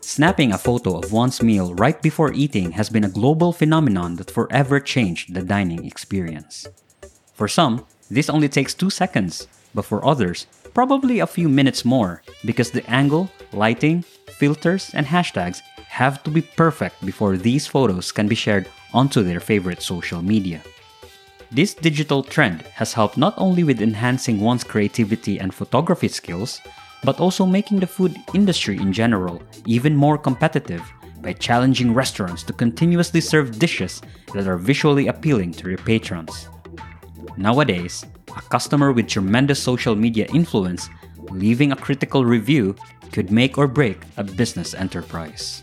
Snapping a photo of one's meal right before eating has been a global phenomenon that forever changed the dining experience. For some, this only takes two seconds, but for others, probably a few minutes more because the angle, lighting, filters, and hashtags have to be perfect before these photos can be shared onto their favorite social media. This digital trend has helped not only with enhancing one's creativity and photography skills, but also making the food industry in general even more competitive by challenging restaurants to continuously serve dishes that are visually appealing to their patrons. Nowadays, a customer with tremendous social media influence leaving a critical review could make or break a business enterprise.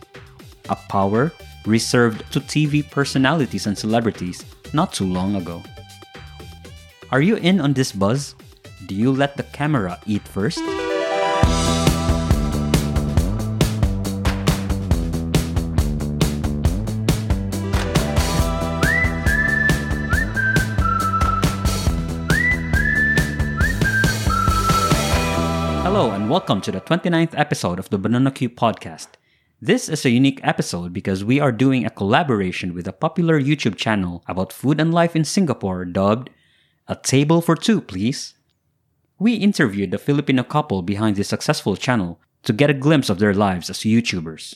A power reserved to TV personalities and celebrities not too long ago. Are you in on this buzz? Do you let the camera eat first? Hello, and welcome to the 29th episode of the Banana Cube podcast. This is a unique episode because we are doing a collaboration with a popular YouTube channel about food and life in Singapore dubbed A Table for Two, Please. We interviewed the Filipino couple behind this successful channel to get a glimpse of their lives as YouTubers.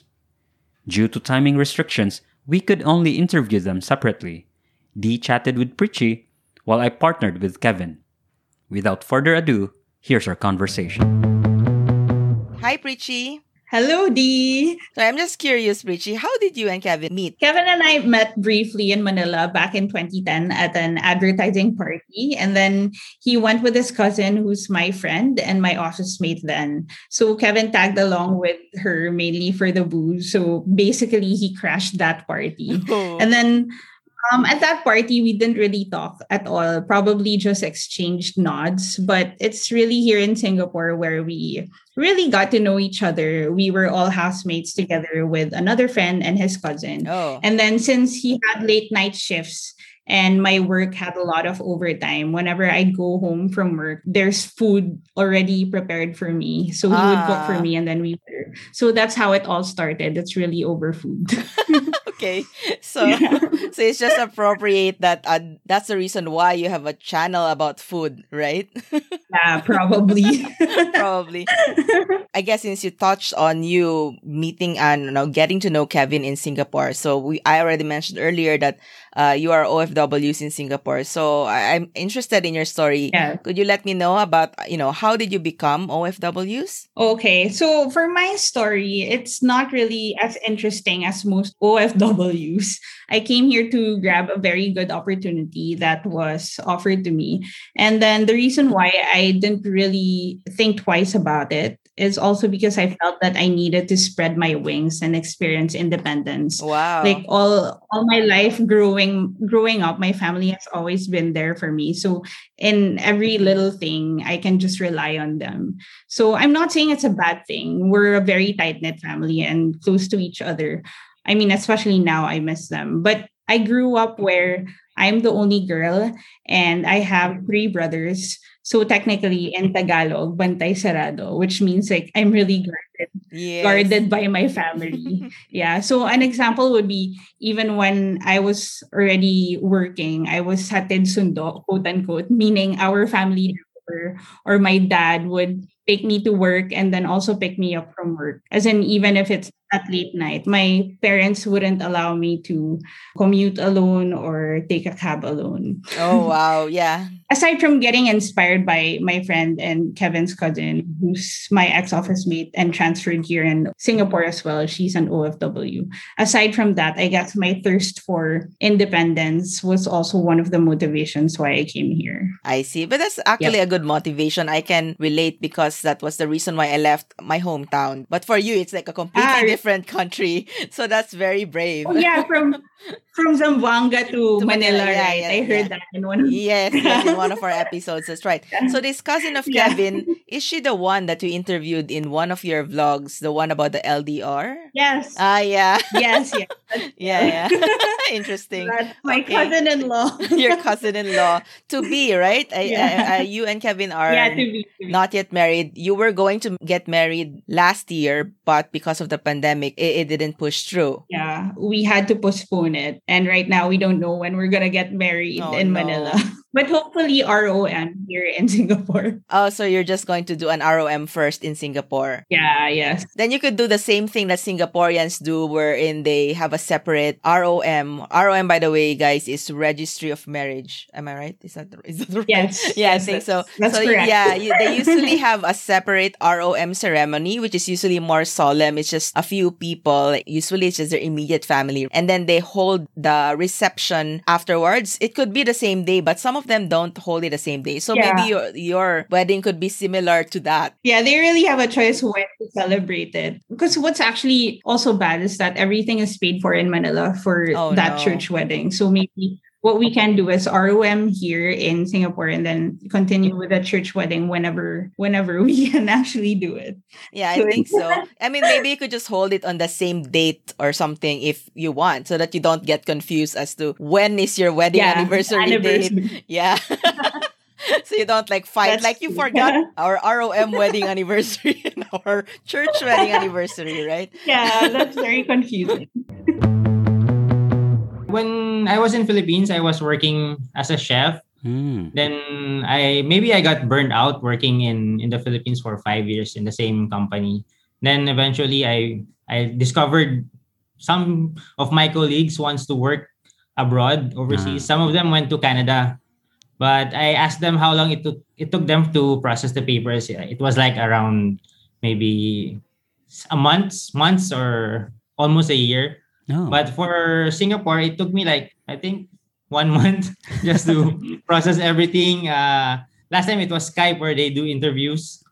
Due to timing restrictions, we could only interview them separately. Dee chatted with Pritchie, while I partnered with Kevin. Without further ado, here's our conversation. Hi, Pritchie. Hello, Dee. So I'm just curious, Richie, how did you and Kevin meet? Kevin and I met briefly in Manila back in 2010 at an advertising party. And then he went with his cousin, who's my friend and my office mate then. So Kevin tagged along with her mainly for the booze. So basically, he crashed that party. Oh. And then um, at that party, we didn't really talk at all, probably just exchanged nods. But it's really here in Singapore where we really got to know each other. We were all housemates together with another friend and his cousin. Oh. And then since he had late night shifts and my work had a lot of overtime, whenever I go home from work, there's food already prepared for me. So he would cook for Ah. me and then we were. So that's how it all started. It's really over food. okay. So Yeah. so it's just appropriate that uh, that's the reason why you have a channel about food, right? yeah, probably. Probably. I guess since you touched on you meeting and you know getting to know Kevin in Singapore, so we I already mentioned earlier that uh, you are OFWs in Singapore. So I, I'm interested in your story. yeah. Could you let me know about you know how did you become OFWs? Okay, so for my story, it's not really as interesting as most OFWs. I came here to grab a very good opportunity that was offered to me. And then the reason why I didn't really think twice about it is also because I felt that I needed to spread my wings and experience independence. Wow. Like all all my life growing growing up, my family has always been there for me. So in every little thing, I can just rely on them. So I'm not saying it's a bad thing. We're a very tight knit family and close to each other. I mean, especially now, I miss them. But I grew up where I'm the only girl and I have three brothers. So technically, in mm-hmm. Tagalog, bantay sarado, which means like I'm really guarded, yes. guarded by my family. yeah. So an example would be even when I was already working, I was hatid sundo, quote unquote, meaning our family member or my dad would take me to work and then also pick me up from work. As in, even if it's at late night, my parents wouldn't allow me to commute alone or take a cab alone. Oh wow, yeah. Aside from getting inspired by my friend and Kevin's cousin, who's my ex office mate and transferred here in Singapore as well, she's an OFW. Aside from that, I guess my thirst for independence was also one of the motivations why I came here. I see. But that's actually a good motivation. I can relate because that was the reason why I left my hometown. But for you, it's like a completely Ah, different country. So that's very brave. Oh, yeah, from from Zamboanga to, To Manila, Manila, yeah, right? yeah, I heard yeah. that in one of Yes, yes, in one of our episodes. That's right. So this cousin of Yeah. Kevin, is she the one that you interviewed in one of your vlogs, the one about the LDR? Yes. Ah, yeah. yes, yes. Yeah, yeah. Interesting. That's my Okay. cousin-in-law. Your cousin-in-law to be, right? I, Yeah. I, I, you and Kevin are yeah, to be. not yet married. married. You were going to get married last year, but because of the pandemic, it, it didn't push through. Yeah, we had to postpone it. And right now, we don't know when we're going to get married Oh, in no. Manila. But hopefully, ROM here in Singapore. Oh, so you're just going to do an ROM first in Singapore. Yeah, yes. Then you could do the same thing that Singaporeans do, wherein they have a separate ROM. ROM, by the way, guys, is Registry of Marriage. Am I right? Is that is that the right? Yes. Yeah, I think so. that's- That's so correct. yeah, you, they usually have a separate ROM ceremony, which is usually more solemn. It's just a few people. Usually, it's just their immediate family, and then they hold the reception afterwards. It could be the same day, but some of them don't hold it the same day. So Yeah. maybe your your wedding could be similar to that. Yeah, they really have a choice when to celebrate it. Because what's actually also bad is that everything is paid for in Manila for Oh, that no. church wedding. So maybe what we can do is ROM here in Singapore and then continue with the church wedding whenever whenever we can actually do it. Yeah, I So- think so. I mean, maybe you could just hold it on the same date or something if you want, so that you don't get confused as to when is your wedding Yeah, anniversary, date. Yeah. so you don't like fight That's like you forgot our ROM wedding anniversary and our church wedding anniversary, right? Yeah, that's very confusing. When I was in Philippines, I was working as a chef. Hmm. Then I maybe I got burned out working in in the Philippines for five years in the same company. Then eventually I I discovered some of my colleagues wants to work abroad overseas. Some of them went to Canada. But I asked them how long it took it took them to process the papers. It was like around maybe a month, months or almost a year. Oh. But for Singapore, it took me like I think one month just to process everything. Uh, last time it was Skype where they do interviews.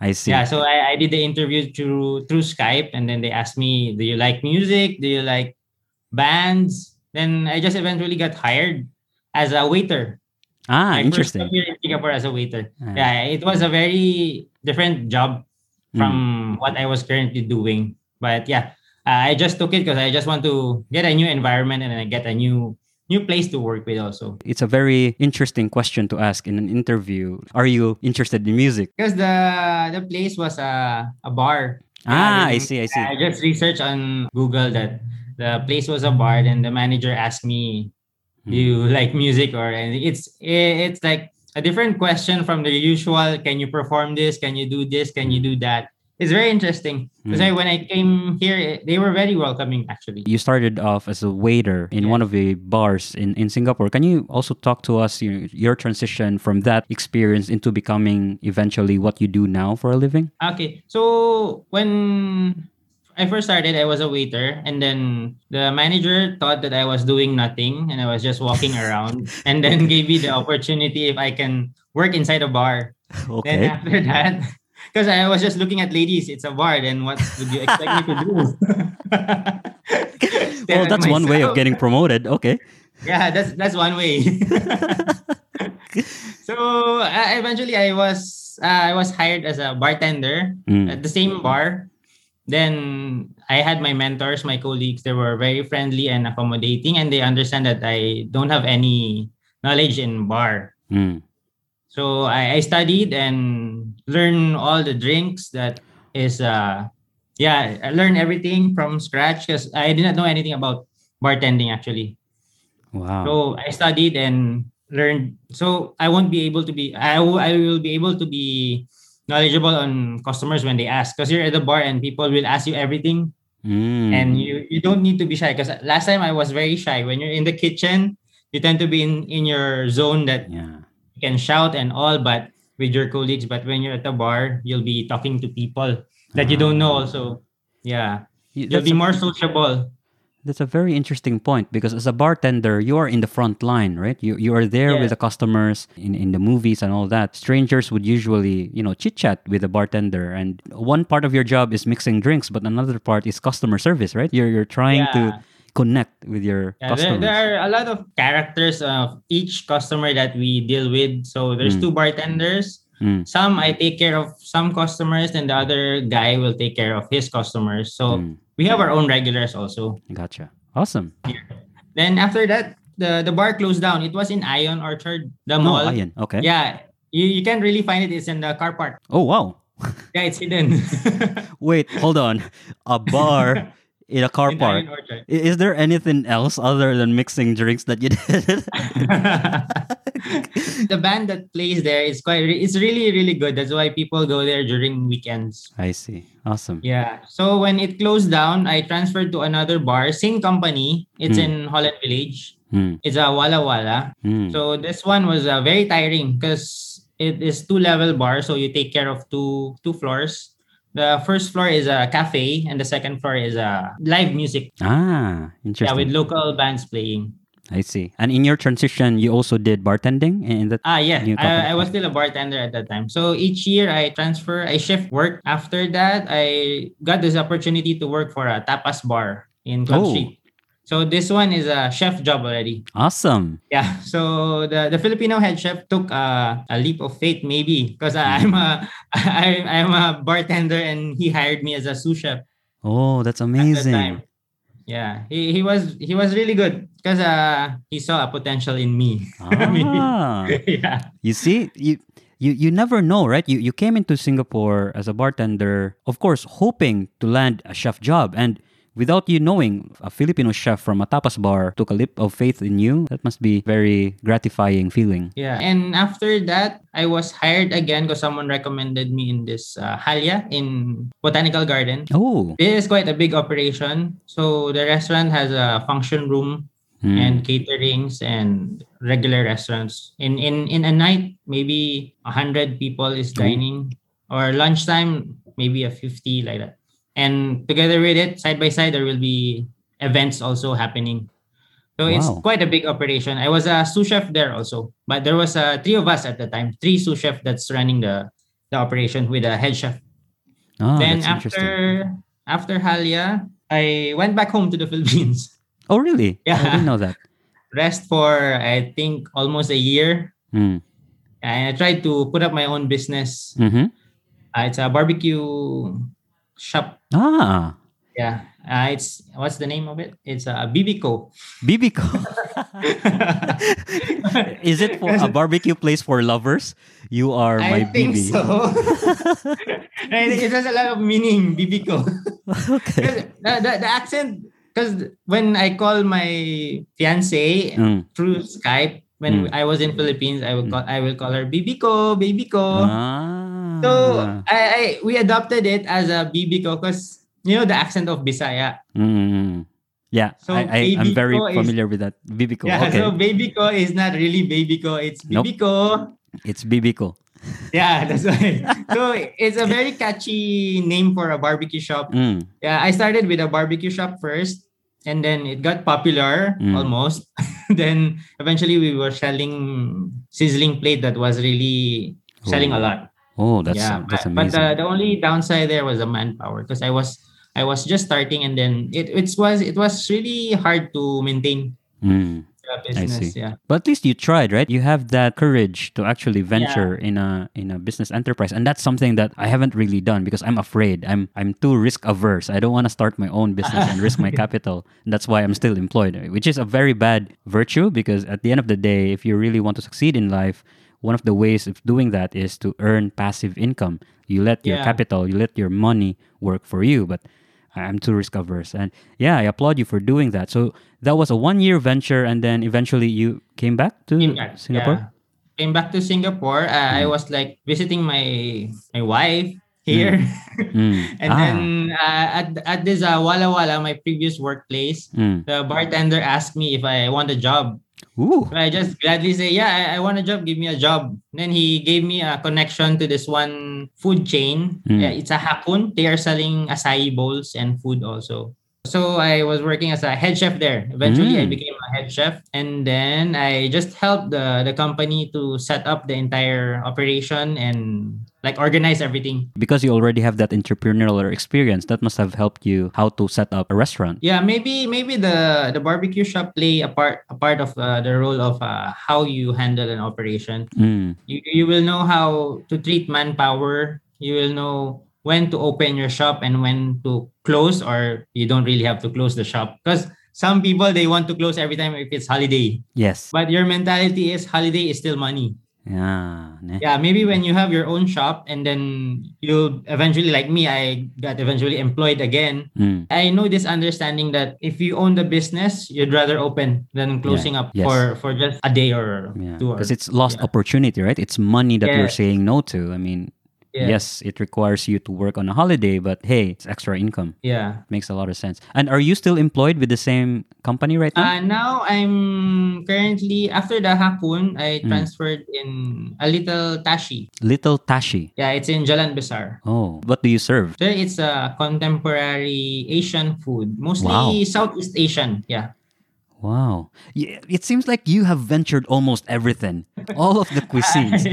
I see. Yeah, so I, I did the interview through through Skype, and then they asked me, "Do you like music? Do you like bands?" Then I just eventually got hired as a waiter. ah, My interesting. here in Singapore as a waiter. Ah. Yeah, it was a very different job from what I was currently doing. But yeah, I just took it because I just want to get a new environment and I get a new new place to work with also. It's a very interesting question to ask in an interview. Are you interested in music? Because the the place was a a bar. Ah, I Yeah, see, I see. I just researched on Google that the place was a bar, and the manager asked me, "Do Hmm. you like music or anything?" It's it's like a different question from the usual. Can you perform this? Can you do this? Can you do that? It's very interesting because. I, hmm. when I came here, eh, they were very welcoming actually. You started off as a waiter in Yeah. one of the bars in, in Singapore. Can you also talk to us you know, your transition from that experience into becoming eventually what you do now for a living? Okay, so when I first started, I was a waiter, and then the manager thought that I was doing nothing and I was just walking around, and then gave me the opportunity if I can work inside a bar. Okay. Then Okay. after that, because I was just looking at ladies, it's a bar. Then what would you expect me to do? Well, at that's one way of getting promoted. Okay. Yeah, that's that's one way. so uh, eventually, I was uh, I was hired as a bartender Mm. at the same bar. Then I had my mentors, my colleagues. They were very friendly and accommodating, and they understand that I don't have any knowledge in bar. Mm. So I, I studied and learned all the drinks that is uh yeah, I learned everything from scratch because I did not know anything about bartending actually. Wow. So I studied and learned. So I won't be able to be. I will. I will be able to be knowledgeable on customers when they ask. Because you're at the bar and people will ask you everything, Mm. and you you don't need to be shy. Because last time I was very shy. When you're in the kitchen, you tend to be in in your zone that yeah. You can shout and all, but with your colleagues. But when you're at the bar, you'll be talking to people that you don't know. Ah. Also, yeah, you'll That's be a, more sociable. that's a very interesting point because as a bartender, you are in the front line, right? You you are there with the customers in, in the movies and all that. Strangers would usually, you know, chit chat with the bartender, and one part of your job is mixing drinks, but another part is customer service, right? You're you're trying to Yeah. Connect with your Yeah, there, customers. there are a lot of characters of each customer that we deal with. So there's Mm. two bartenders. Mm. Some I take care of some customers, and the other guy will take care of his customers. So Mm. we have our own regulars also. Gotcha. Awesome. Then after that, the the bar closed down. It was in Ion Orchard, the No, mall. Ian. Okay. Yeah, You, you can't really find it. It's in the car park. Oh wow. Yeah, it's hidden. Wait, hold on. A bar in a car In park. Diamond Orchard. I- Is there anything else other than mixing drinks that you did? the band that plays there is quite it's really really good that's why people go there during weekends I see. Awesome. yeah so when it closed down i transferred to another bar same company it's Hmm. in holland village Mm, it's a wala wala mm. so this one was uh, very tiring because it is two level bar so you take care of two two floors the first floor is a cafe and the second floor is a live music ah, interesting. yeah with local bands playing I see. And in your transition, you also did bartending in that. Ah, yeah. I, I was still a bartender at that time. So each year I transfer, I shift work. After that, I got this opportunity to work for a tapas bar in Club Oh. Street. So this one is a chef job already. Awesome. Yeah. So the, the Filipino head chef took a, a leap of faith, maybe, because I'm a I, I'm a bartender and he hired me as a sous chef Oh, that's amazing. Yeah, he, he was he was really good because uh he saw a potential in me. Ah, yeah. you see, you you you never know, right? You you came into Singapore as a bartender, of course, hoping to land a chef job, and without you knowing, a Filipino chef from a tapas bar took a leap of faith in you. That must be very gratifying feeling. Yeah, and after that, I was hired again because someone recommended me in this uh, Halia in Botanical Garden. Oh, This is quite a big operation. So the restaurant has a function room Hmm. and caterings and regular restaurants. In in in a night, maybe a hundred people is Oh. dining, or lunchtime maybe a fifty like that. And together with it, side by side, there will be events also happening. So it's quite a big operation. I was a sous chef there also, but there was uh, three of us at the time, three sous chef that's running the the operation with a head chef. ah, then after after Halia, I went back home to the Philippines. Oh, really? Yeah, I didn't know that. Rest for I think almost a year. Mm. And I tried to put up my own business. Mm-hmm. Uh, it's a barbecue shop. Ah, Yeah. Uh, it's what's the name of it? It's a Bibico. Bibico. Is it for a barbecue place for lovers? You are I my think Bibi. so. It has a lot of meaning, Bibico. okay. the, the, the accent, because when I call my fiance Mm. through Skype, when Mm. I was in Philippines, I will call I will call her Bibiko, Bibiko. Ah. So I, I we adopted it as a Bibiko because you know the accent of Bisaya. Mm. Yeah, So I, I, I'm very is- familiar with that. Bibiko. Yeah, okay. so Bibiko is not really Bibiko, it's Nope. It's Bibiko. Yeah, that's why. so it's a very catchy name for a barbecue shop. Mm. Yeah, I started with a barbecue shop first, and then it got popular Mm. almost. then eventually we were selling sizzling plate that was really selling a Oh, lot. Oh, that's yeah, that's but, but amazing. the, the only downside there was the manpower because I was I was just starting, and then it, it was it was really hard to maintain Mm. Business. see. Yeah. But at least you tried, right? You have that courage to actually venture in a in a business enterprise, and that's something that I haven't really done because I'm afraid. I'm I'm too risk averse. I don't want to start my own business and risk my capital. And that's why I'm still employed, which is a very bad virtue because at the end of the day, if you really want to succeed in life, one of the ways of doing that is to earn passive income. You let your Yeah. capital, you let your money work for you, but I'm too risk averse. And yeah, I applaud you for doing that. So that was a one year venture, and then eventually you came back to Came back, Singapore. yeah. Came back to Singapore. Uh, I was like visiting my my wife here, Mm. and Ah. then uh, at at this uh, Wala Wala, my previous workplace, Mm. the bartender asked me if I want a job. Ooh. I just gladly say, yeah, I, I want a job. Give me a job. Then he gave me a connection to this one food chain. Mm. Yeah, it's a Hakun. They are selling acai bowls and food also. So I was working as a head chef there. Eventually, I Mm. became a head chef, and then I just helped the the company to set up the entire operation and like organize everything. Because you already have that entrepreneurial experience, that must have helped you how to set up a restaurant. Yeah, maybe maybe the the barbecue shop play a part a part of uh, the role of uh, how you handle an operation. Mm. you, you will know how to treat manpower you will know when to open your shop and when to close or you don't really have to close the shop because some people they want to close every time if it's holiday Yes. but your mentality is holiday is still money Yeah. Yeah, maybe when you have your own shop and then you'll eventually, like me, I got eventually employed again. Mm. I know this understanding that if you own the business, you'd rather open than closing up Yes. for for just a day or Yeah. two. Because it's lost yeah. opportunity, right? It's money that you're saying no to. I mean, yeah. yes, it requires you to work on a holiday, but hey, it's extra income. Yeah. Makes a lot of sense. And are you still employed with the same company right now? Uh, now I'm currently after the Haakon, I Mm. transferred in a little Tashi. Little Tashi. Yeah, it's in Jalan Besar. Oh, what do you serve? So it's a contemporary Asian food, mostly Wow. Southeast Asian. Yeah. Wow. It seems like you have ventured almost everything. All of the cuisines.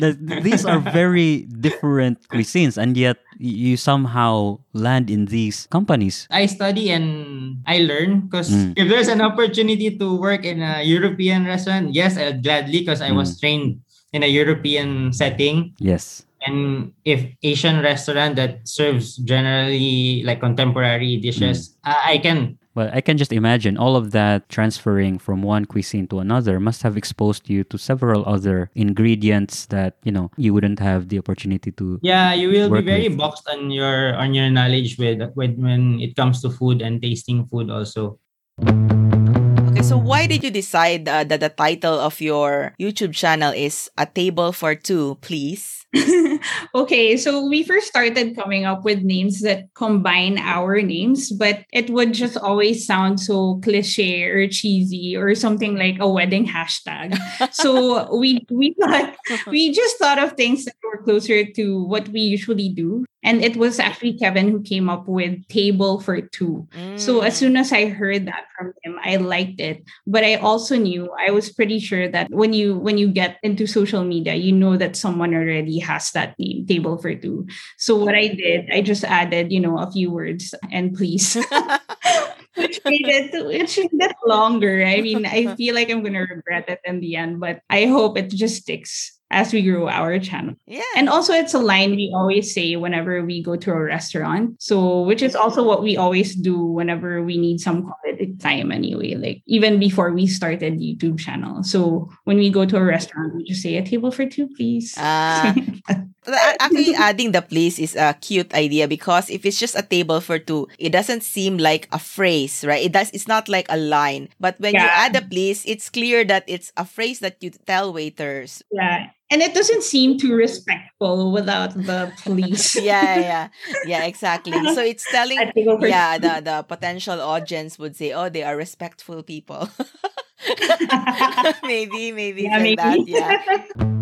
These are very different cuisines, and yet you somehow land in these companies. I study and I learn because Mm. if there's an opportunity to work in a European restaurant, yes, I'd gladly because I Mm. was trained in a European setting. Yes. And if Asian restaurant that serves generally like contemporary dishes, Mm. I I can Well, I can just imagine all of that transferring from one cuisine to another must have exposed you to several other ingredients that, you know, you wouldn't have the opportunity to. Yeah, you will be very with. boxed on your on your knowledge with, with when it comes to food and tasting food also. Okay, so why did you decide uh, that the title of your YouTube channel is A Table for Two, please? okay, so we first started coming up with names that combine our names, but it would just always sound so cliche or cheesy or something like a wedding hashtag. so we we thought we just thought of things that were closer to what we usually do. And it was actually Kevin who came up with table for two. So as Mm. soon as I heard that from him, I liked it. But I also knew I was pretty sure that when you when you get into social media, you know that someone already has that name, table for two. So what I did, I just added, you know, a few words and please. which made it which made it longer. I mean, I feel like I'm gonna regret it in the end, but I hope it just sticks as we grow our channel. yeah. And also, it's a line we always say whenever we go to a restaurant. So, which is also what we always do whenever we need some quality time, anyway. Like even before we started YouTube channel. So when we go to a restaurant, we just say a table for two, please. Ah. Actually, adding the please is a cute idea because if it's just a table for two, it doesn't seem like a phrase, right? It does. It's not like a line. But when you add a please, it's clear that it's a phrase that you tell waiters. yeah. And it doesn't seem too respectful without the please. Yeah, yeah, yeah, yeah, exactly. So it's telling, A table for yeah, the the potential audience would say, oh, they are respectful people. maybe, maybe Yeah, like that. Yeah.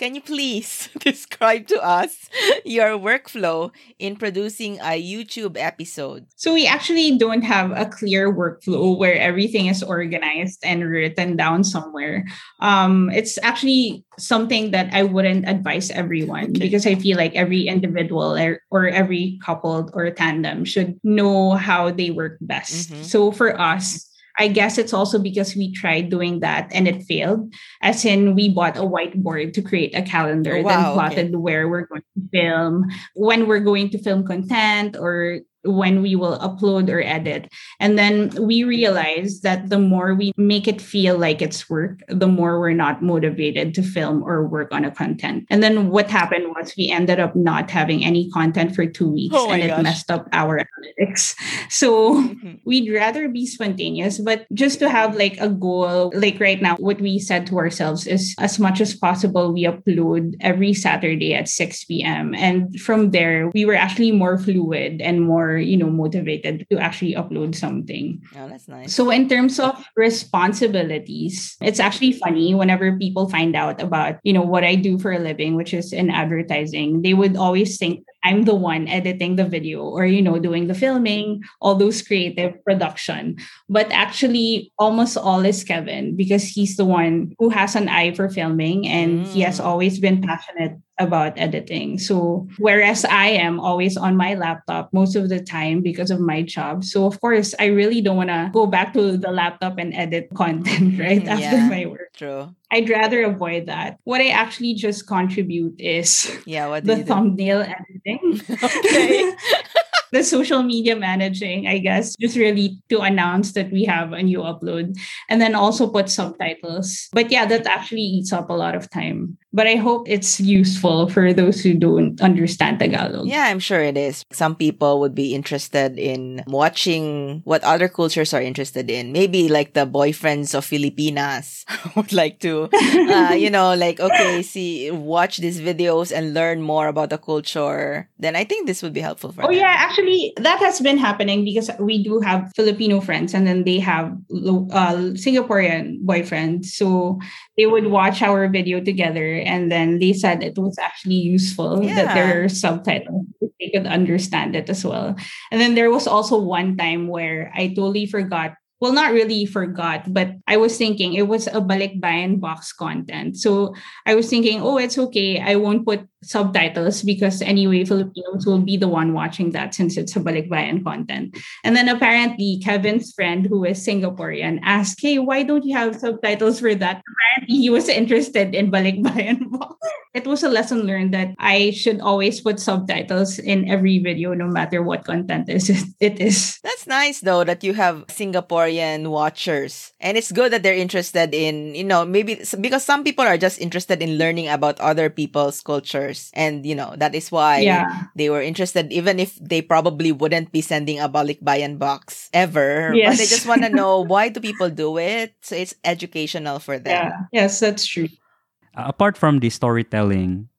Can you please describe to us your workflow in producing a YouTube episode? So we actually don't have a clear workflow where everything is organized and written down somewhere. Um, it's actually something that I wouldn't advise everyone Okay. because I feel like every individual or, or every couple or tandem should know how they work best. Mhm. So for us, I guess it's also because we tried doing that and it failed. As in, we bought a whiteboard to create a calendar, Oh, then wow, okay. plotted where we're going to film, when we're going to film content, or when we will upload or edit. And then we realized that the more we make it feel like it's work, the more we're not motivated to film or work on a content. And then what happened was we ended up not having any content for two weeks Oh and it gosh. messed up our analytics. So Mhm. we'd rather be spontaneous, but just to have like a goal, like right now, what we said to ourselves is as much as possible, we upload every Saturday at 6 p.m. And from there, we were actually more fluid and more, you know, motivated to actually upload something. Oh, that's nice. So, in terms of responsibilities, it's actually funny whenever people find out about, you know, what I do for a living, which is in advertising, they would always think I'm the one editing the video or, you know, doing the filming, all those creative production. But actually, almost all is Kevin because he's the one who has an eye for filming and he has Mm. always been passionate about editing. So whereas I am always on my laptop most of the time because of my job. So of course, I really don't want to go back to the laptop and edit content right Mhm, after my work. True. I'd rather avoid that. What I actually just contribute is Yeah. What the thumbnail editing. Okay. the social media managing, I guess, just really to announce that we have a new upload and then also put subtitles. But yeah, that actually eats up a lot of time. But I hope it's useful for those who don't understand Tagalog. Yeah, I'm sure it is. Some people would be interested in watching what other cultures are interested in. Maybe like the boyfriends of Filipinas would like to, uh, you know, like, okay, see, watch these videos and learn more about the culture. Then I think this would be helpful for Oh them. yeah, actually, that has been happening because we do have Filipino friends, and then they have uh, Singaporean boyfriends. So they would watch our video together, and then they said it was actually useful that Yeah. there are subtitles. They could understand it as well. And then there was also one time where I totally forgot. Well, not really forgot, but I was thinking it was a balikbayan box content. So I was thinking, oh, it's okay. I won't put subtitles because anyway, Filipinos will be the one watching that since it's a balikbayan content. And then apparently, Kevin's friend, who is Singaporean, asked, hey, why don't you have subtitles for that? Apparently, he was interested in balikbayan. It was a lesson learned that I should always put subtitles in every video, no matter what content is it is. That's nice though that you have Singaporean watchers. And it's good that they're interested in, you know, maybe because some people are just interested in learning about other people's cultures. And, you know, that is why Yeah. they were interested, even if they probably wouldn't be sending a balikbayan box ever. But they just want to know why do people do it? So it's educational for them. Yeah. Yes, that's true. Uh, apart from the storytelling,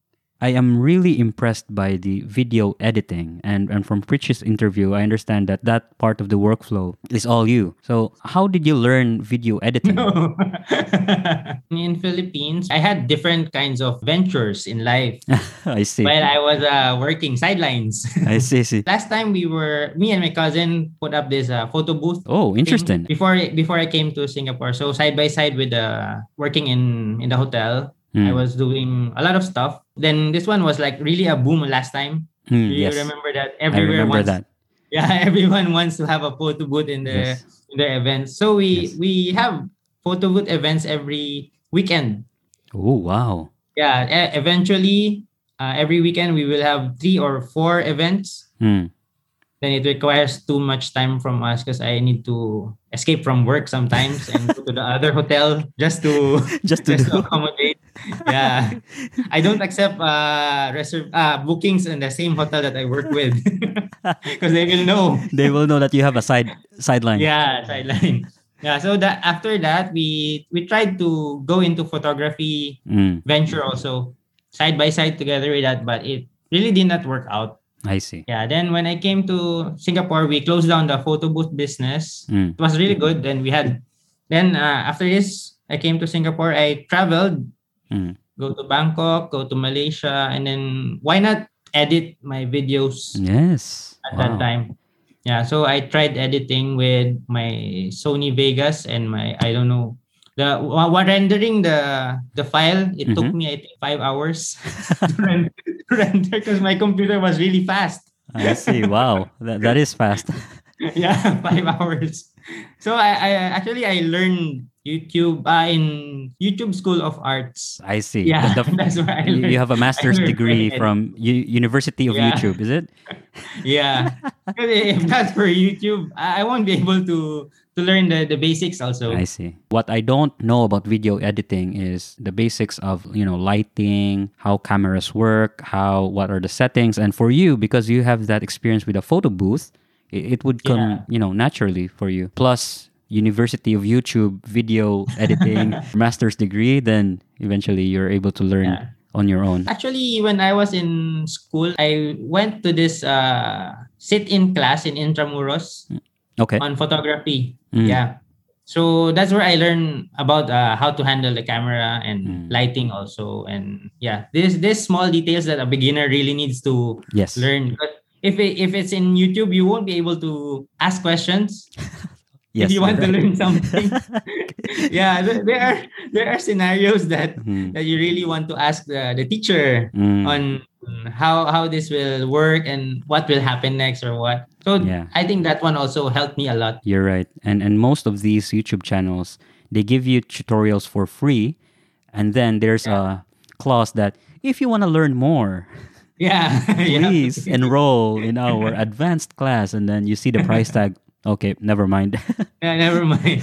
I am really impressed by the video editing. And, and from Pritch's interview, I understand that that part of the workflow is all you. So, how did you learn video editing? No. in Philippines, I had different kinds of ventures in life I see. while I was uh, working sidelines. I see, see. Last time we were, me and my cousin put up this uh, photo booth. Oh, interesting. Before before I came to Singapore, so side by side with uh, working in in the hotel, I Hmm. was doing a lot of stuff. Then this one was like really a boom last time. Do you yes. remember that? Everywhere I remember wants, that. Yeah, everyone wants to have a photo booth in the Yes. in their events. So we Yes. we have photo booth events every weekend. Oh, wow. Yeah, e- eventually uh, every weekend we will have three or four events. Hmm. Then it requires too much time from us because I need to escape from work sometimes and go to the other hotel just to Just to just to accommodate. Yeah, I don't accept uh, reserve uh, bookings in the same hotel that I work with because they will know. they will know that you have a side sideline. Yeah, sideline. Yeah, so that after that we we tried to go into photography Mm, venture also side by side together with that, but it really did not work out. I see. Yeah, then when I came to Singapore, we closed down the photo booth business. Mm, It was really good. Then we had, then uh, after this, I came to Singapore. I traveled, mm. go to Bangkok, go to Malaysia, and then why not edit my videos Yes. at that time? Yeah, so I tried editing with my Sony Vegas and my I don't know the while rendering the the file. It took Mhm. me I think five hours to render because my computer was really fast. I see. Wow. That, that is fast. yeah, five hours. So I, I actually I learned YouTube uh, in YouTube School of Arts. I see. Yeah, The- the- that's where I you, learned. you have a master's degree from U- University of Yeah. YouTube, is it? Yeah, if that's for YouTube, I won't be able to to learn the, the basics also. I see. What I don't know about video editing is the basics of, you know, lighting, how cameras work, how what are the settings and for you because you have that experience with a photo booth, it, it would come, Yeah. you know, naturally for you. Plus University of YouTube video editing master's degree, then eventually you're able to learn Yeah. on your own. Actually, when I was in school, I went to this uh, sit-in class in Intramuros Okay. on photography. Mm. Yeah. So that's where I learned about uh, how to handle the camera and Mm. lighting also. And yeah, this this small details that a beginner really needs to Yes. learn. But if it, if it's in YouTube, you won't be able to ask questions Yes. if you want to learn something. yeah, there, there are there are scenarios that. Mm, that you really want to ask the, the teacher mm. on how how this will work and what will happen next or what. So Yeah. I think that one also helped me a lot. You're right. And and most of these YouTube channels, they give you tutorials for free, and then there's a clause that if you want to learn more, Yeah. yeah. Please enroll in our advanced class, and then you see the price tag. Okay, never mind. Yeah, never mind.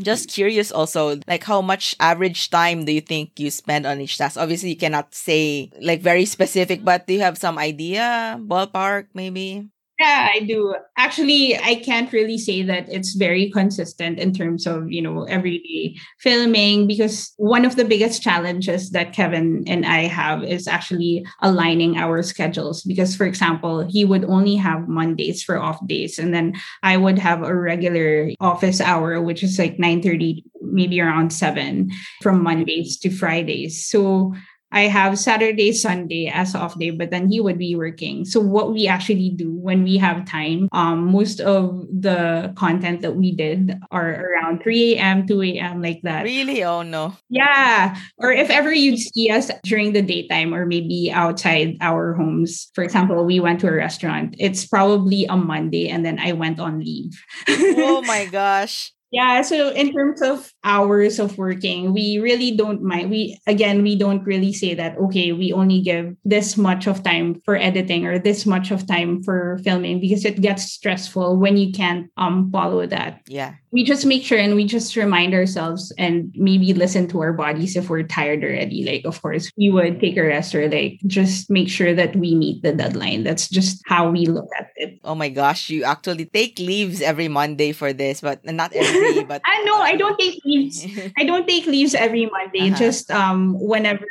Just curious also, like how much average time do you think you spend on each task? Obviously, you cannot say like very specific, but do you have some idea, ballpark maybe? Yeah, I do. Actually, I can't really say that it's very consistent in terms of, you know, everyday filming because one of the biggest challenges that Kevin and I have is actually aligning our schedules. Because, for example, he would only have Mondays for off days, and then I would have a regular office hour, which is like 9 30, maybe around 7 from Mondays to Fridays. So I have Saturday, Sunday as off day, but then he would be working. So what we actually do when we have time, um, most of the content that we did are around 3 a.m., 2 a.m., like that. Really? Oh no. Yeah. Or if ever you'd see us during the daytime or maybe outside our homes. For example, we went to a restaurant. It's probably a Monday and then I went on leave. oh my gosh. Yeah, so in terms of hours of working, we really don't mind. We again, we don't really say that okay, we only give this much of time for editing or this much of time for filming because it gets stressful when you can't um follow that. Yeah. We just make sure and we just remind ourselves and maybe listen to our bodies if we're tired already. Like of course, we would take a rest or like just make sure that we meet the deadline. That's just how we look at it. Oh my gosh, you actually take leaves every Monday for this, but not every but I know I don't take leaves. I don't take leaves every Monday. Uh-huh. Just um whenever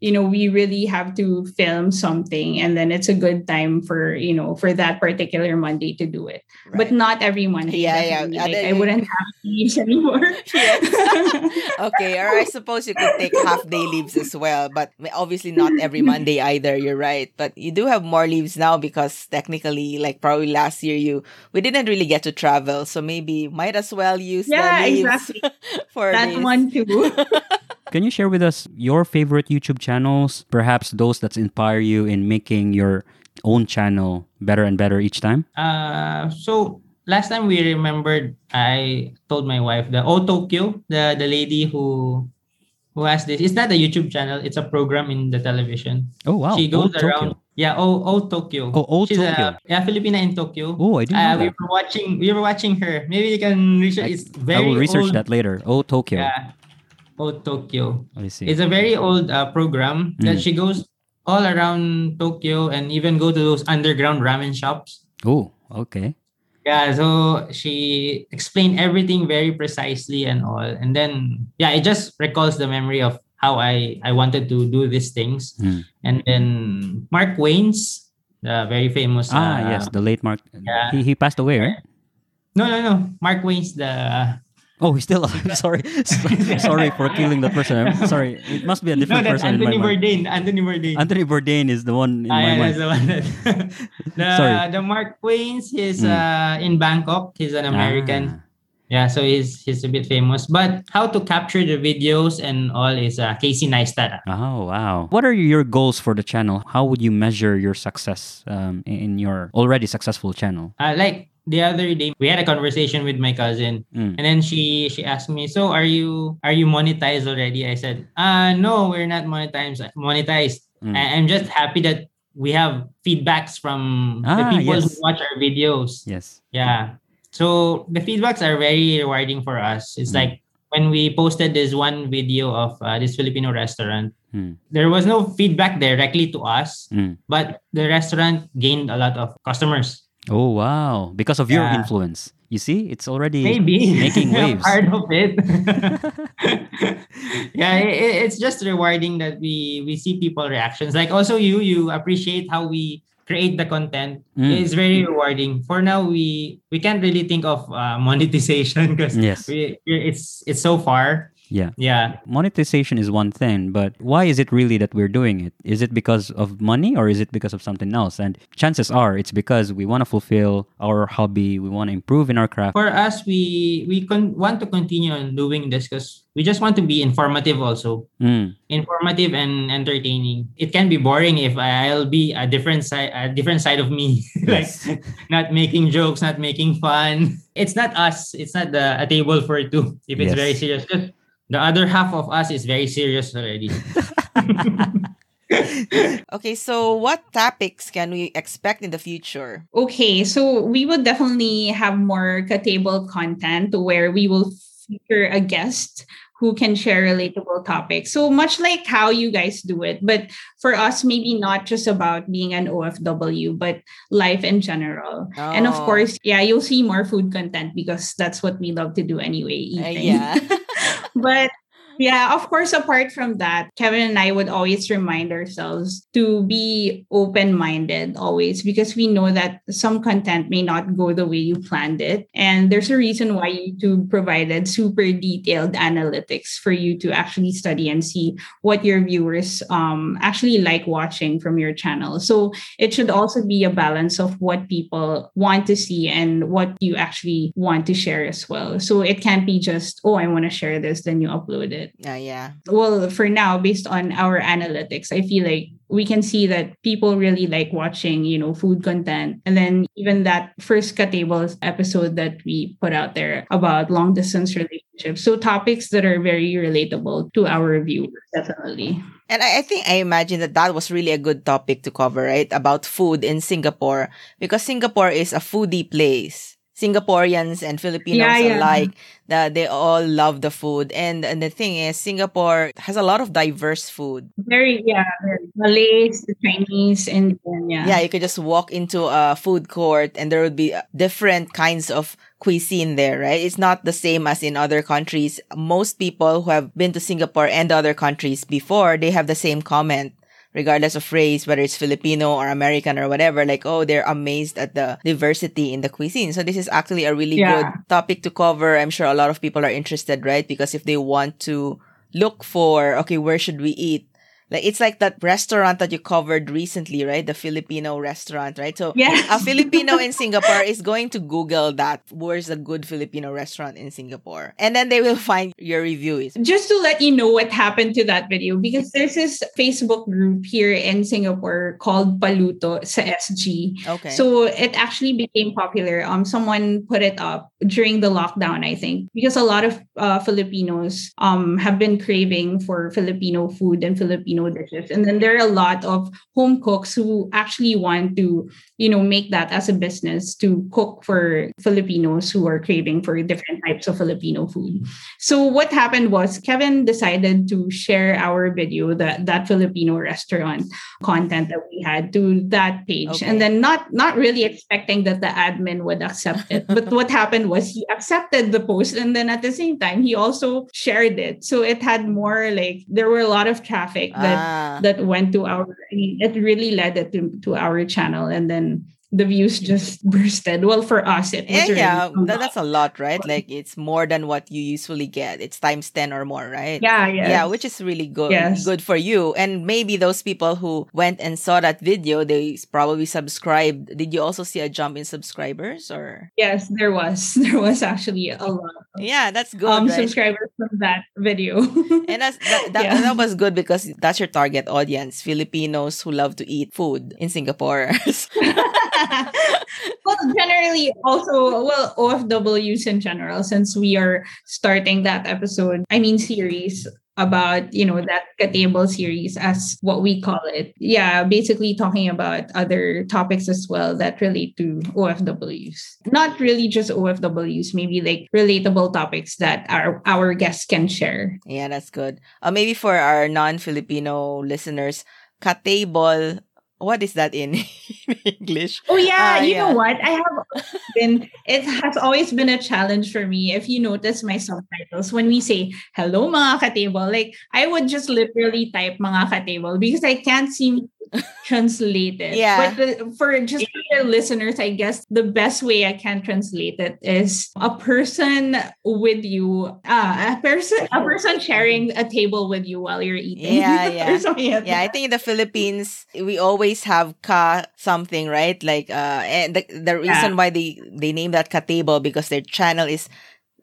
you know we really have to film something, and then it's a good time for you know for that particular Monday to do it. But not every Monday. Yeah, yeah. definitely. Yeah, Like, then I wouldn't have leaves anymore. Okay, or I suppose you could take half day leaves as well, but obviously not every Monday either. You're right, but you do have more leaves now because technically, like probably last year, you we didn't really get to travel, so maybe might as well use Yeah, the leaves exactly. for that this. one too. Can you share with us your favorite YouTube channels, perhaps those that inspire you in making your own channel better and better each time? Uh, so last time we remembered, I told my wife the O Tokyo, the the lady who who has this. It's not a YouTube channel. It's a program in the television. Oh wow, she goes Old Tokyo. around. Yeah, O O Tokyo. Oh, Old She's Tokyo. A, yeah, Filipina in Tokyo. Oh, I didn't Uh, we were watching. We were watching her. Maybe you can research. I- It's I will research old. that later. Oh, Tokyo. Yeah, O Tokyo. I see. It's a very old uh, program Mm. that she goes all around Tokyo and even go to those underground ramen shops. oh, okay. Yeah, so she explained everything very precisely and all. And then yeah, it just recalls the memory of how I I wanted to do these things. Hmm. And then Mark Wiens the very famous Ah, uh, yes, the late Mark. yeah. He, he passed away, right? No, no, no. Mark Wiens the Oh, he's still alive. sorry. sorry for killing that person. I'm sorry. It must be a No, different that's person Anthony in my mind. Bourdain. Anthony Bourdain. Anthony Bourdain is the one in Ah, my yeah, mind. that's the one that the, Sorry. the Mark Wiens. is Mm. uh, in Bangkok. He's an American. Yeah, so he's he's a bit famous. But how to capture the videos and all is uh, Casey Neistat. Ah. Oh, wow. What are your goals for the channel? How would you measure your success um, in your already successful channel? Uh, like the other day, we had a conversation with my cousin, Mm. and then she she asked me, "So are you are you monetized already?" I said, "Uh no, we're not monetized. Monetized. Mm. I- I'm just happy that we have feedbacks from the Ah, people yes. who watch our videos. Yes. Yeah. So the feedbacks are very rewarding for us. It's Mm. like when we posted this one video of uh, this Filipino restaurant, Mm. there was no feedback directly to us, Mm. but the restaurant gained a lot of customers. Oh, wow. Because of your Yeah. influence. You see, it's already Maybe making waves. part of it. yeah, it, it's just rewarding that we we see people reactions. Like also you you appreciate how we create the content. Mm. It's very rewarding. For now, we we can't really think of uh, monetization because Yes. we, it's it's so far. Yeah. Yeah. Monetization is one thing, but why is it really that we're doing it? Is it because of money or is it because of something else? And chances are it's because we want to fulfill our hobby, we want to improve in our craft. For us, we we con- want to continue on doing this because we just want to be informative also. Mm. informative and entertaining. It can be boring if I'll be a different side, a different side of me, like not making jokes, not making fun. It's not us. It's not the a table for two. If it's Yes. very serious, the other half of us is very serious already. okay, so what topics can we expect in the future? Okay, so we will definitely have more table content where we will feature a guest who can share relatable topics. So much like how you guys do it, but for us, maybe not just about being an OFW, but life in general. Oh. And of Oh. course, yeah, you'll see more food content because that's what we love to do anyway, Uh, eating. yeah. but yeah, of course, apart from that, Kevin and I would always remind ourselves to be open minded always because we know that some content may not go the way you planned it. And there's a reason why YouTube provided super detailed analytics for you to actually study and see what your viewers um, actually like watching from your channel. So it should also be a balance of what people want to see and what you actually want to share as well. So it can't be just, oh, I want to share this, then you upload it Yeah, yeah. well for now based on our analytics i feel like we can see that people really like watching you know food content and then even that first katables episode that we put out there about long distance relationships so topics that are very relatable to our viewers definitely And I, I think I imagine that that was really a good topic to cover, right? About food in Singapore because Singapore is a foodie place. Singaporeans and Filipinos Yeah, yeah. alike, that they all love the food. And, and the thing is, Singapore has a lot of diverse food. very yeah very malays chinese indian yeah Yeah, you could just walk into a food court and there would be uh, different kinds of cuisine there, right? It's not the same as in other countries. Most people who have been to Singapore and other countries before, they have the same comment. Regardless of race, whether it's Filipino or American or whatever, like, oh, they're amazed at the diversity in the cuisine. So this is actually a really Yeah. good topic to cover. I'm sure a lot of people are interested, right? Because if they want to look for, okay, where should we eat? Like it's like that restaurant that you covered recently, right? The Filipino restaurant, right? So Yes. a Filipino in Singapore is going to Google that. Where's a good Filipino restaurant in Singapore? And then they will find your reviews. just to let you know what happened to that video because there's this Facebook group here in Singapore called Paluto sa SG. Okay. So it actually became popular. Um, someone put it up during the lockdown, I think, because a lot of uh, Filipinos um have been craving for Filipino food and Filipino dishes, and then there are a lot of home cooks who actually want to, you know, make that as a business to cook for Filipinos who are craving for different types of Filipino food. So what happened was Kevin decided to share our video that that Filipino restaurant content that we had to that page Okay. and then not not really expecting that the admin would accept it but what happened was he accepted the post and then at the same time he also shared it so it had more like there were a lot of traffic that ah, that went to our it really led it to, to our channel and then and the views just bursted well for us it was yeah, really yeah. That, that's a lot, right? Like it's more than what you usually get. It's times 10 or more, right? yeah yeah Yeah, which is really good. Yes. Good for you. And maybe those people who went and saw that video, they probably subscribed. Did you also see a jump in subscribers or? yes there was there was actually a lot of Yeah, that's good, um right? subscribers from that video And that's, that, that, Yeah. that was good because that's your target audience, Filipinos who love to eat food in Singapore. well, generally, also, well, OFWs in general, since we are starting that episode, I mean, series about, you know, that table series as what we call it. Yeah, basically talking about other topics as well that relate to OFWs. Not really just OFWs, maybe like relatable topics that our, our guests can share. yeah, that's good. Uh, maybe for our non-Filipino listeners, katable, what is that in English? Oh yeah, Ah, you yeah. know what? I have been it has always been a challenge for me. If you notice my subtitles, when we say hello mga katable, like I would just literally type mga katable because I can't seem translate it. Yeah. But the, for just for the listeners, I guess the best way I can translate it is a person with you, uh, a person a person sharing a table with you while you're eating. Yeah, yeah. Or something like Yeah, I think in the Philippines we always have ka something, right? Like uh and the the reason why they they name that ka table because their channel is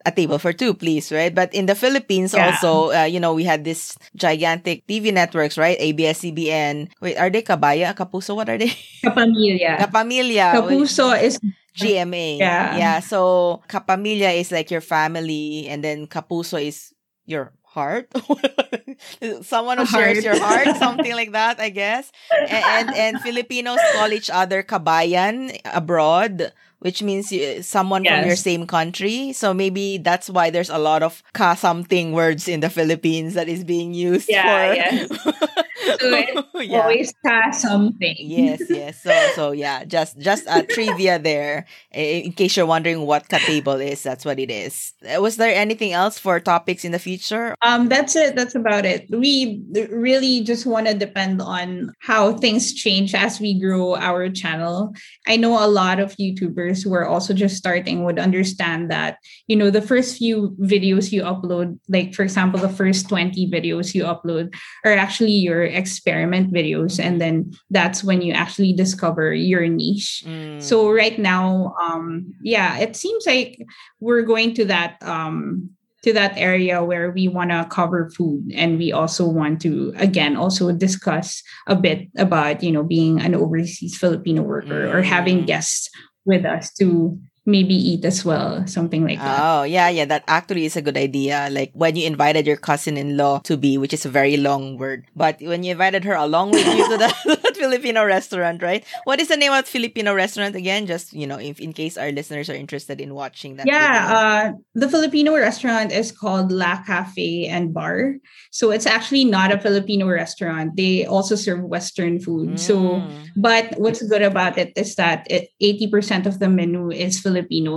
a table for two, please, right? But in the Philippines Yeah. also, uh, you know, we had this gigantic TV networks, right? ABS-CBN. Wait, are they Kabaya, Kapuso? What are they? Kapamilya. Kapamilya. Kapuso is GMA. Yeah. Yeah. So Kapamilya is like your family, and then Kapuso is your heart? Someone who A shares heart. your heart something like that i guess. And, and and filipinos call each other kabayan abroad which means you, someone from your same country so maybe that's why there's a lot of ka something words in the philippines that is being used Yeah, for yes. So yeah Always has something. yes yes so so yeah just just a trivia there in case you're wondering what ka table is that's what it is Uh, was there anything else for topics in the future Um, that's it. That's about it. We really just want to depend on how things change as we grow our channel. I know a lot of YouTubers who are also just starting would understand that, you know, the first few videos you upload, like for example, the first 20 videos you upload are actually your experiment videos. And then that's when you actually discover your niche. Mm. So right now, um, yeah, it seems like we're going to that um to that area where we want to cover food and we also want to again also discuss a bit about you know being an overseas Filipino worker or having Mm. guests with us to maybe eat as well, something like that. Oh, yeah, yeah. That actually is a good idea. Like when you invited your cousin in law to be, which is a very long word, but when you invited her along with you to the that Filipino restaurant, right? What is the name of Filipino restaurant again? Just, you know, if in case our listeners are interested in watching that. yeah, uh, the Filipino restaurant is called La Cafe and Bar. So it's actually not a Filipino restaurant. They also serve Western food. So Mm. But what's good about it is that it, 80% of the menu is Filipino.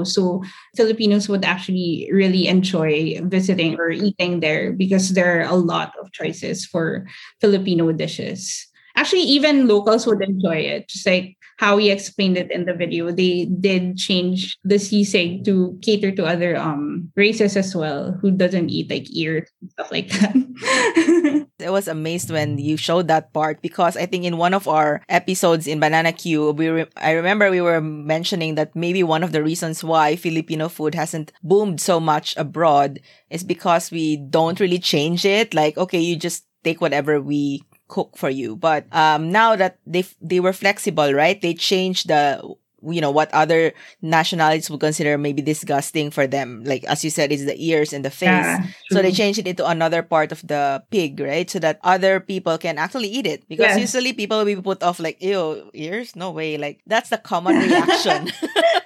So Filipinos would actually really enjoy visiting or eating there because there are a lot of choices for Filipino dishes. Actually, even locals would enjoy it. Just like how we explained it in the video, they did change the sisig to cater to other um races as well who doesn't eat like ears stuff like that. I was amazed when you showed that part because I think in one of our episodes in Banana Q, we re- I remember we were mentioning that maybe one of the reasons why Filipino food hasn't boomed so much abroad is because we don't really change it. Like, okay, you just take whatever we cook for you. But um, now that they they were flexible, right? They changed the you know what other nationalities would consider maybe disgusting for them like as you said is the ears and the face Yeah, so they changed it into another part of the pig, right? So that other people can actually eat it. Because Yes. usually people will be put off like, ew, ears? No way. Like that's the common reaction.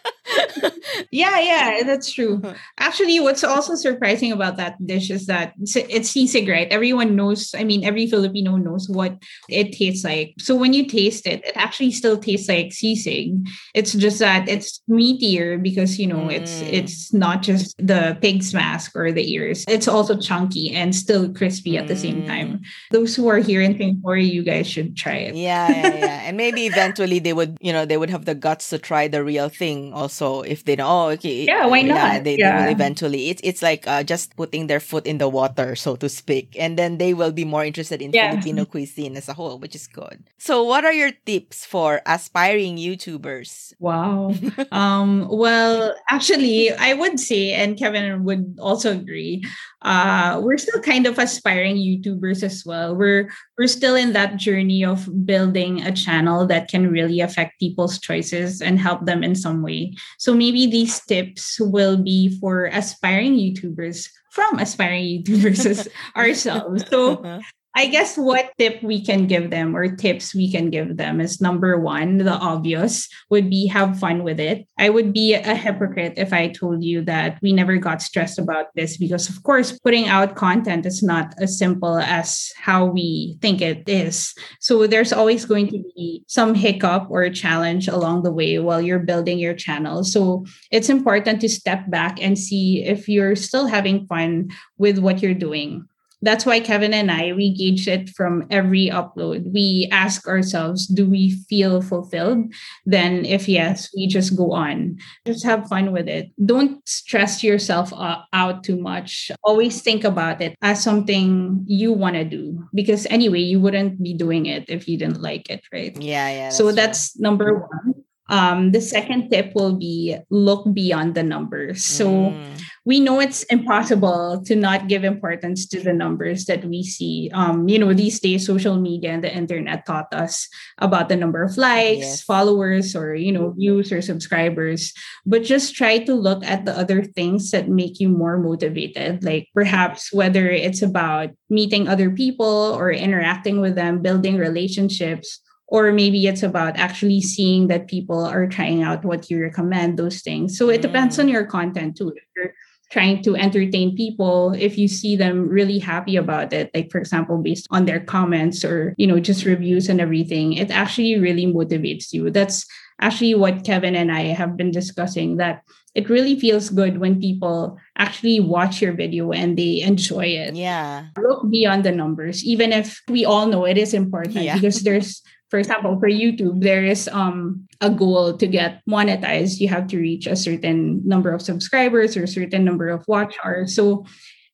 Yeah, yeah, that's true. Actually, what's also surprising about that dish is that it's, it's sisig, right? Everyone knows, I mean, every Filipino knows what it tastes like. So when you taste it, it actually still tastes like sisig. It's just that it's meatier because, you know, it's Mm. it's not just the pig's mask or the ears. It's also chunky and still crispy at the same time. Those who are here in Singapore, you guys should try it. yeah, yeah, yeah. And maybe eventually they would, you know, they would have the guts to try the real thing also if they know, oh, okay. Yeah, why not? they, they will eventually. It's, it's like uh, just putting their foot in the water, so to speak. And then they will be more interested in Yeah. Filipino cuisine as a whole, which is good. So what are your tips for aspiring YouTubers? Wow. um, well, actually, I would say, and Kevin would also agree, uh, we're still kind of aspiring YouTubers as well. We're we're still in that journey of building a channel that can really affect people's choices and help them in some way. So maybe these tips will be for aspiring YouTubers from aspiring YouTubers ourselves. So uh-huh. I guess what tip we can give them or tips we can give them is number one, the obvious would be have fun with it. I would be a hypocrite if I told you that we never got stressed about this because, of course, putting out content is not as simple as how we think it is. So there's always going to be some hiccup or challenge along the way while you're building your channel. So it's important to step back and see if you're still having fun with what you're doing that's why Kevin and I we gauge it from every upload. We ask ourselves, do we feel fulfilled? Then if yes, we just go on. Just have fun with it. Don't stress yourself out too much. Always think about it as something you want to do because anyway, you wouldn't be doing it if you didn't like it, right? Yeah, yeah. so true. that's number 1. Um, the second tip will be look beyond the numbers. So Mm. We know it's impossible to not give importance to the numbers that we see. Um, you know, these days, social media and the internet taught us about the number of likes, Yes. followers, or you know, views or subscribers. But just try to look at the other things that make you more motivated. Like perhaps whether it's about meeting other people or interacting with them, building relationships, or maybe it's about actually seeing that people are trying out what you recommend those things so it depends on your content too if you're trying to entertain people if you see them really happy about it like for example based on their comments or you know just reviews and everything it actually really motivates you that's actually what kevin and i have been discussing that it really feels good when people actually watch your video and they enjoy it Yeah. look beyond the numbers even if we all know it is important Yeah. because there's for example for youtube there is um a goal to get monetized. You have to reach a certain number of subscribers or a certain number of watch hours. So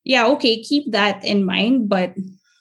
yeah okay keep that in mind but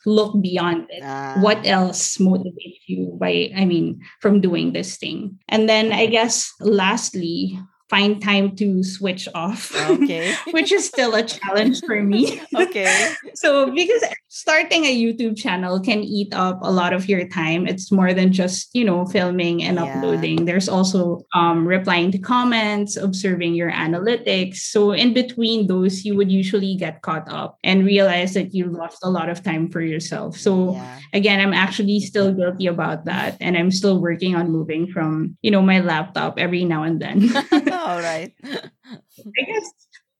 look beyond it. Ah. what else motivates you by i mean from doing this thing? And then i guess lastly find time to switch off Okay. which is still a challenge for me okay. so because starting a youtube channel can eat up a lot of your time it's more than just you know filming and Yeah. uploading there's also um, replying to comments observing your analytics so in between those you would usually get caught up and realize that you lost a lot of time for yourself so Yeah. again i'm actually still guilty about that and i'm still working on moving from you know my laptop every now and then All right. i guess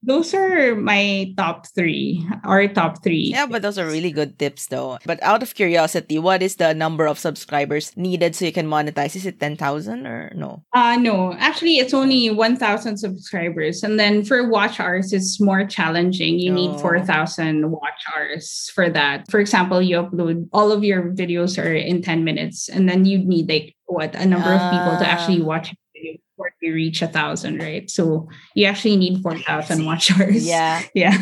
those are my top three our top three Yeah, but those are really good tips though. But out of curiosity, what is the number of subscribers needed so you can monetize? Is it 10,000 or no? Uh no, actually it's only 1000 subscribers and then for watch hours it's more challenging. You need Oh. 4000 watch hours for that. For example, you upload all of your videos are in 10 minutes and then you need like what a number of people to Ah. actually watch a video before you reach a thousand, right? So you actually need 4000 see. watch hours. Yeah. Yeah.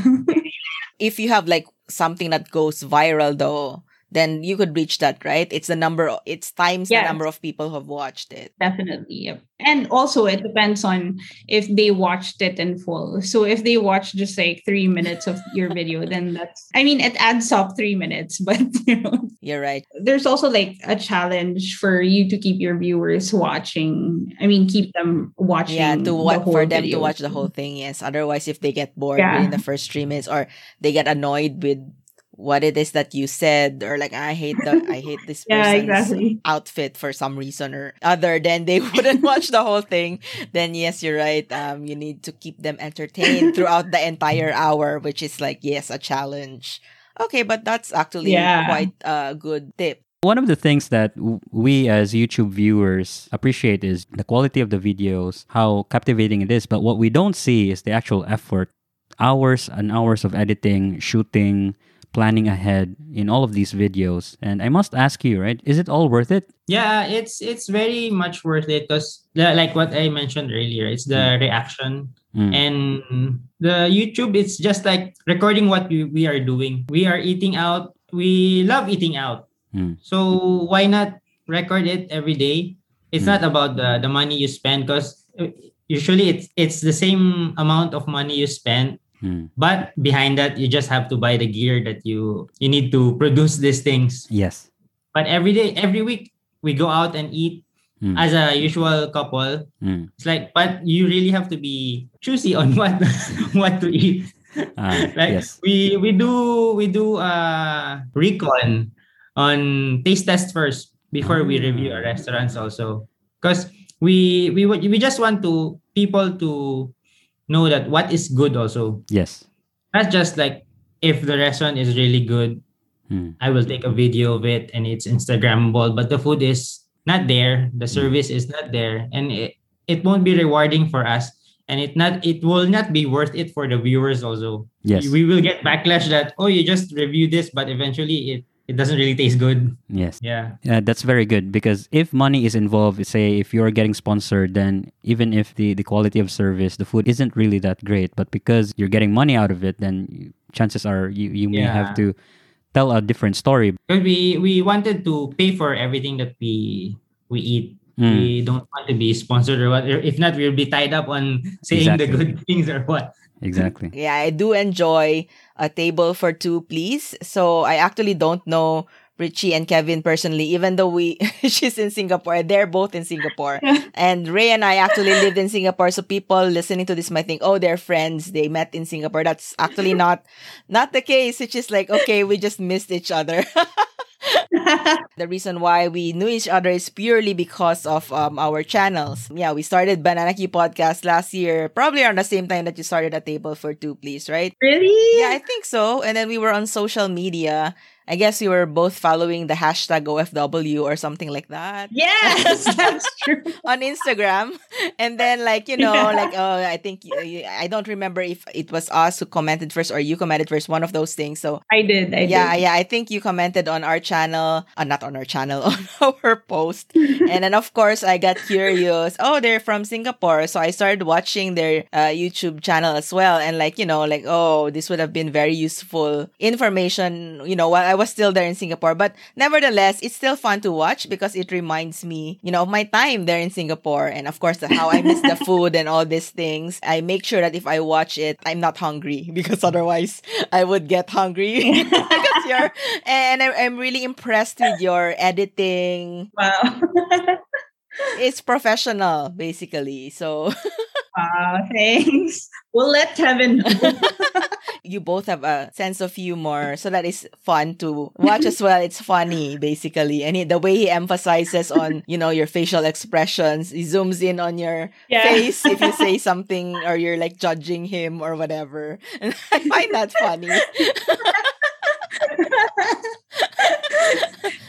If you have like something that goes viral though, then you could reach that, right? It's the number, it's times Yes. the number of people who have watched it. Definitely. Yep. And also it depends on if they watched it in full. So if they watched just like three minutes of your video, then that's I mean it adds up three minutes, but you know You're right. there's also like a challenge for you to keep your viewers watching. I mean keep them watching. Yeah, to the what whole for them to watch the whole thing. Yes. Otherwise, if they get bored Yeah. within the first three minutes, or they get annoyed with what it is that you said, or like I hate the I hate this Yeah, person's exactly. outfit for some reason or other, then they wouldn't watch the whole thing. Then yes, you're right. Um, you need to keep them entertained throughout the entire hour, which is like yes, a challenge. Okay, but that's actually Yeah. quite a good tip. One of the things that we as YouTube viewers appreciate is the quality of the videos, how captivating it is. But what we don't see is the actual effort hours and hours of editing, shooting, planning ahead in all of these videos. And I must ask you, right? Is it all worth it? Yeah, it's it's very much worth it because like what I mentioned earlier, it's the reaction Mm. and the YouTube. It's just like recording what we, we are doing. We are eating out. We love eating out. Mm. So why not record it every day? It's Mm. not about the the money you spend because usually it's it's the same amount of money you spend Mm. but behind that you just have to buy the gear that you you need to produce these things Yes. but every day every week we go out and eat Mm. as a usual couple Mm. it's like but you really have to be choosy on what what to eat Ah, like yes. we we do we do uh recon on taste test first before we review our restaurants also because we we we just want to people to know that what is good also Yes. not just like if the restaurant is really good Mm. i will take a video of it and it's instagrammable but the food is not there the service is not there and it, it won't be rewarding for us and it not it will not be worth it for the viewers also Yes. we will get backlash that oh you just reviewed this but eventually it it doesn't really taste good Yes. yeah Uh, that's very good because if money is involved, say if you're getting sponsored, then even if the, the quality of service, the food isn't really that great, but because you're getting money out of it, then you- chances are you, you may have to tell a different story. because we we wanted to pay for everything that we we eat Mm. we don't want to be sponsored or what if not we'll be tied up on saying the good things or what exactly. Yeah, I do enjoy a table for two, please. So I actually don't know Richie and Kevin personally, even though we she's in Singapore. They're both in Singapore. and Ray and I actually lived in Singapore. So people listening to this might think, oh, they're friends. They met in Singapore. That's actually not not the case. It's just like, okay, we just missed each other. the reason why we knew each other is purely because of um, our channels. Yeah, we started Banana Q podcast last year, probably around the same time that you started a table for two, please, right? Really? Yeah, I think so. And then we were on social media. I guess we were both following the hashtag OFW or something like that. Yes, that's true. on Instagram. And then, like, you know, Yeah. like, oh, I think, I don't remember if it was us who commented first or you commented first, one of those things. So I did. I yeah, did. yeah. I think you commented on our channel, uh, not on our channel, on our post. and then, of course, I got curious. Oh, they're from Singapore. So I started watching their uh, YouTube channel as well. And, like, you know, like, oh, this would have been very useful information, you know, while I was still there in Singapore. But nevertheless, it's still fun to watch because it reminds me, you know, of my time there in Singapore. And, of course, how I miss the food and all these things. I make sure that if I watch it, I'm not hungry because otherwise I would get hungry because you're and I'm, I'm really impressed with your editing Wow. it's professional basically so wow. Uh, thanks. We'll let Kevin know. you both have a sense of humor so that is fun to watch as well it's funny basically and he, the way he emphasizes on you know your facial expressions he zooms in on your Yeah. face if you say something or you're like judging him or whatever and i find that funny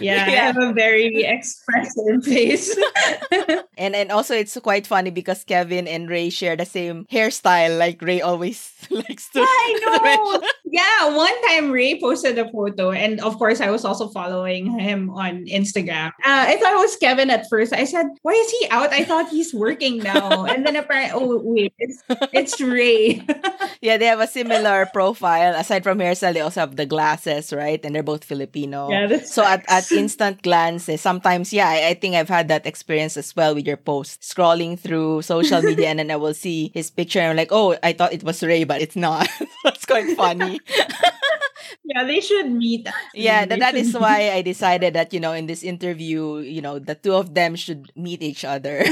yeah, I have a very expressive face. And and also it's quite funny because Kevin and Ray share the same hairstyle. Like Ray always likes to. I know. Yeah, one time Ray posted a photo, and of course, I was also following him on Instagram. Uh, I thought it was Kevin at first. I said, "Why is he out?" I thought he's working now, and then apparently, oh wait, it's it's Ray. yeah, they have a similar profile. Aside from hairstyle, they also have the glasses, right? And they're both Filipino. Yeah, So at, at instant glance, sometimes, yeah, I, I think I've had that experience as well with your post. Scrolling through social media and then I will see his picture and I'm like, oh, I thought it was Ray, but it's not. That's quite funny. yeah, they should meet. actually. Yeah, that, should why I decided that, you know, in this interview, you know, the two of them should meet each other.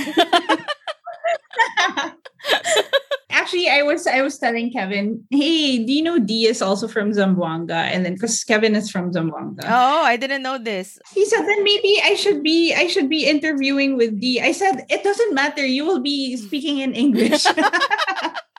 Actually, I was I was telling Kevin, hey, do you know D is also from Zamboanga? And then because Kevin is from Zamboanga. oh, I didn't know this. He said then maybe I should be I should be interviewing with D. I said it doesn't matter. You will be speaking in English.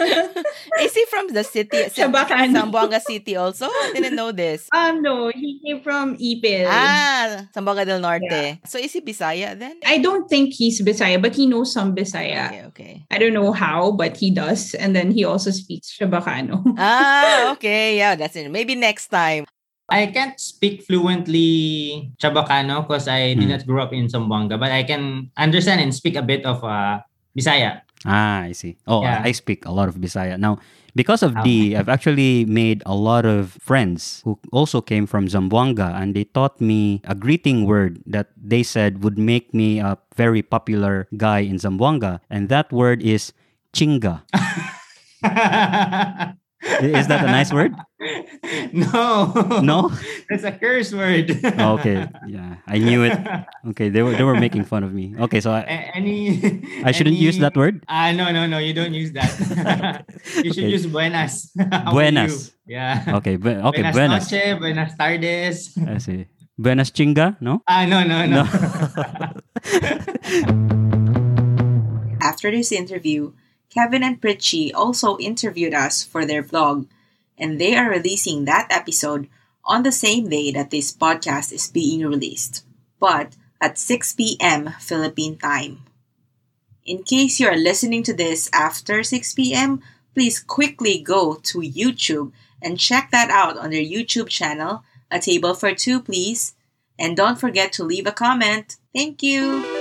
Is he from the city? Chabacano. Zamboanga City also? I didn't know this. um no, he came from Ipil. Ah, Zamboanga del Norte. Yeah. So is he Bisaya then? I don't think he's Bisaya, but he knows some Bisaya. Okay, okay. I don't know how, but he does. And then he also speaks Chabacano. Ah, okay. Yeah, that's it. Maybe next time. I can't speak fluently Chabacano because I did Hmm. not grow up in Zamboanga, but I can understand and speak a bit of uh, Bisaya. Ah, I see. Oh, Yeah. I speak a lot of Bisaya. Now, because of D, I've actually made a lot of friends who also came from Zamboanga and they taught me a greeting word that they said would make me a very popular guy in Zamboanga. And that word is chinga. Is that a nice word? No. No? That's a curse word. Okay. Yeah, I knew it. Okay, they were they were making fun of me. Okay, so I, A- any I shouldn't use that word. Ah, no, no, no. You don't use that. you should Okay. use buenas. How Buenas. Yeah. Okay, bu- okay, buenas, buenas. noche, buenas tardes. I see. Buenas chinga, no? Ah, no, no, no. No. After this interview, Kevin and Pritchie also interviewed us for their vlog, and they are releasing that episode on the same day that this podcast is being released, but at 6 p.m. Philippine time. In case you are listening to this after 6 p.m., please quickly go to YouTube and check that out on their YouTube channel, A Table for Two, please. And don't forget to leave a comment. Thank you.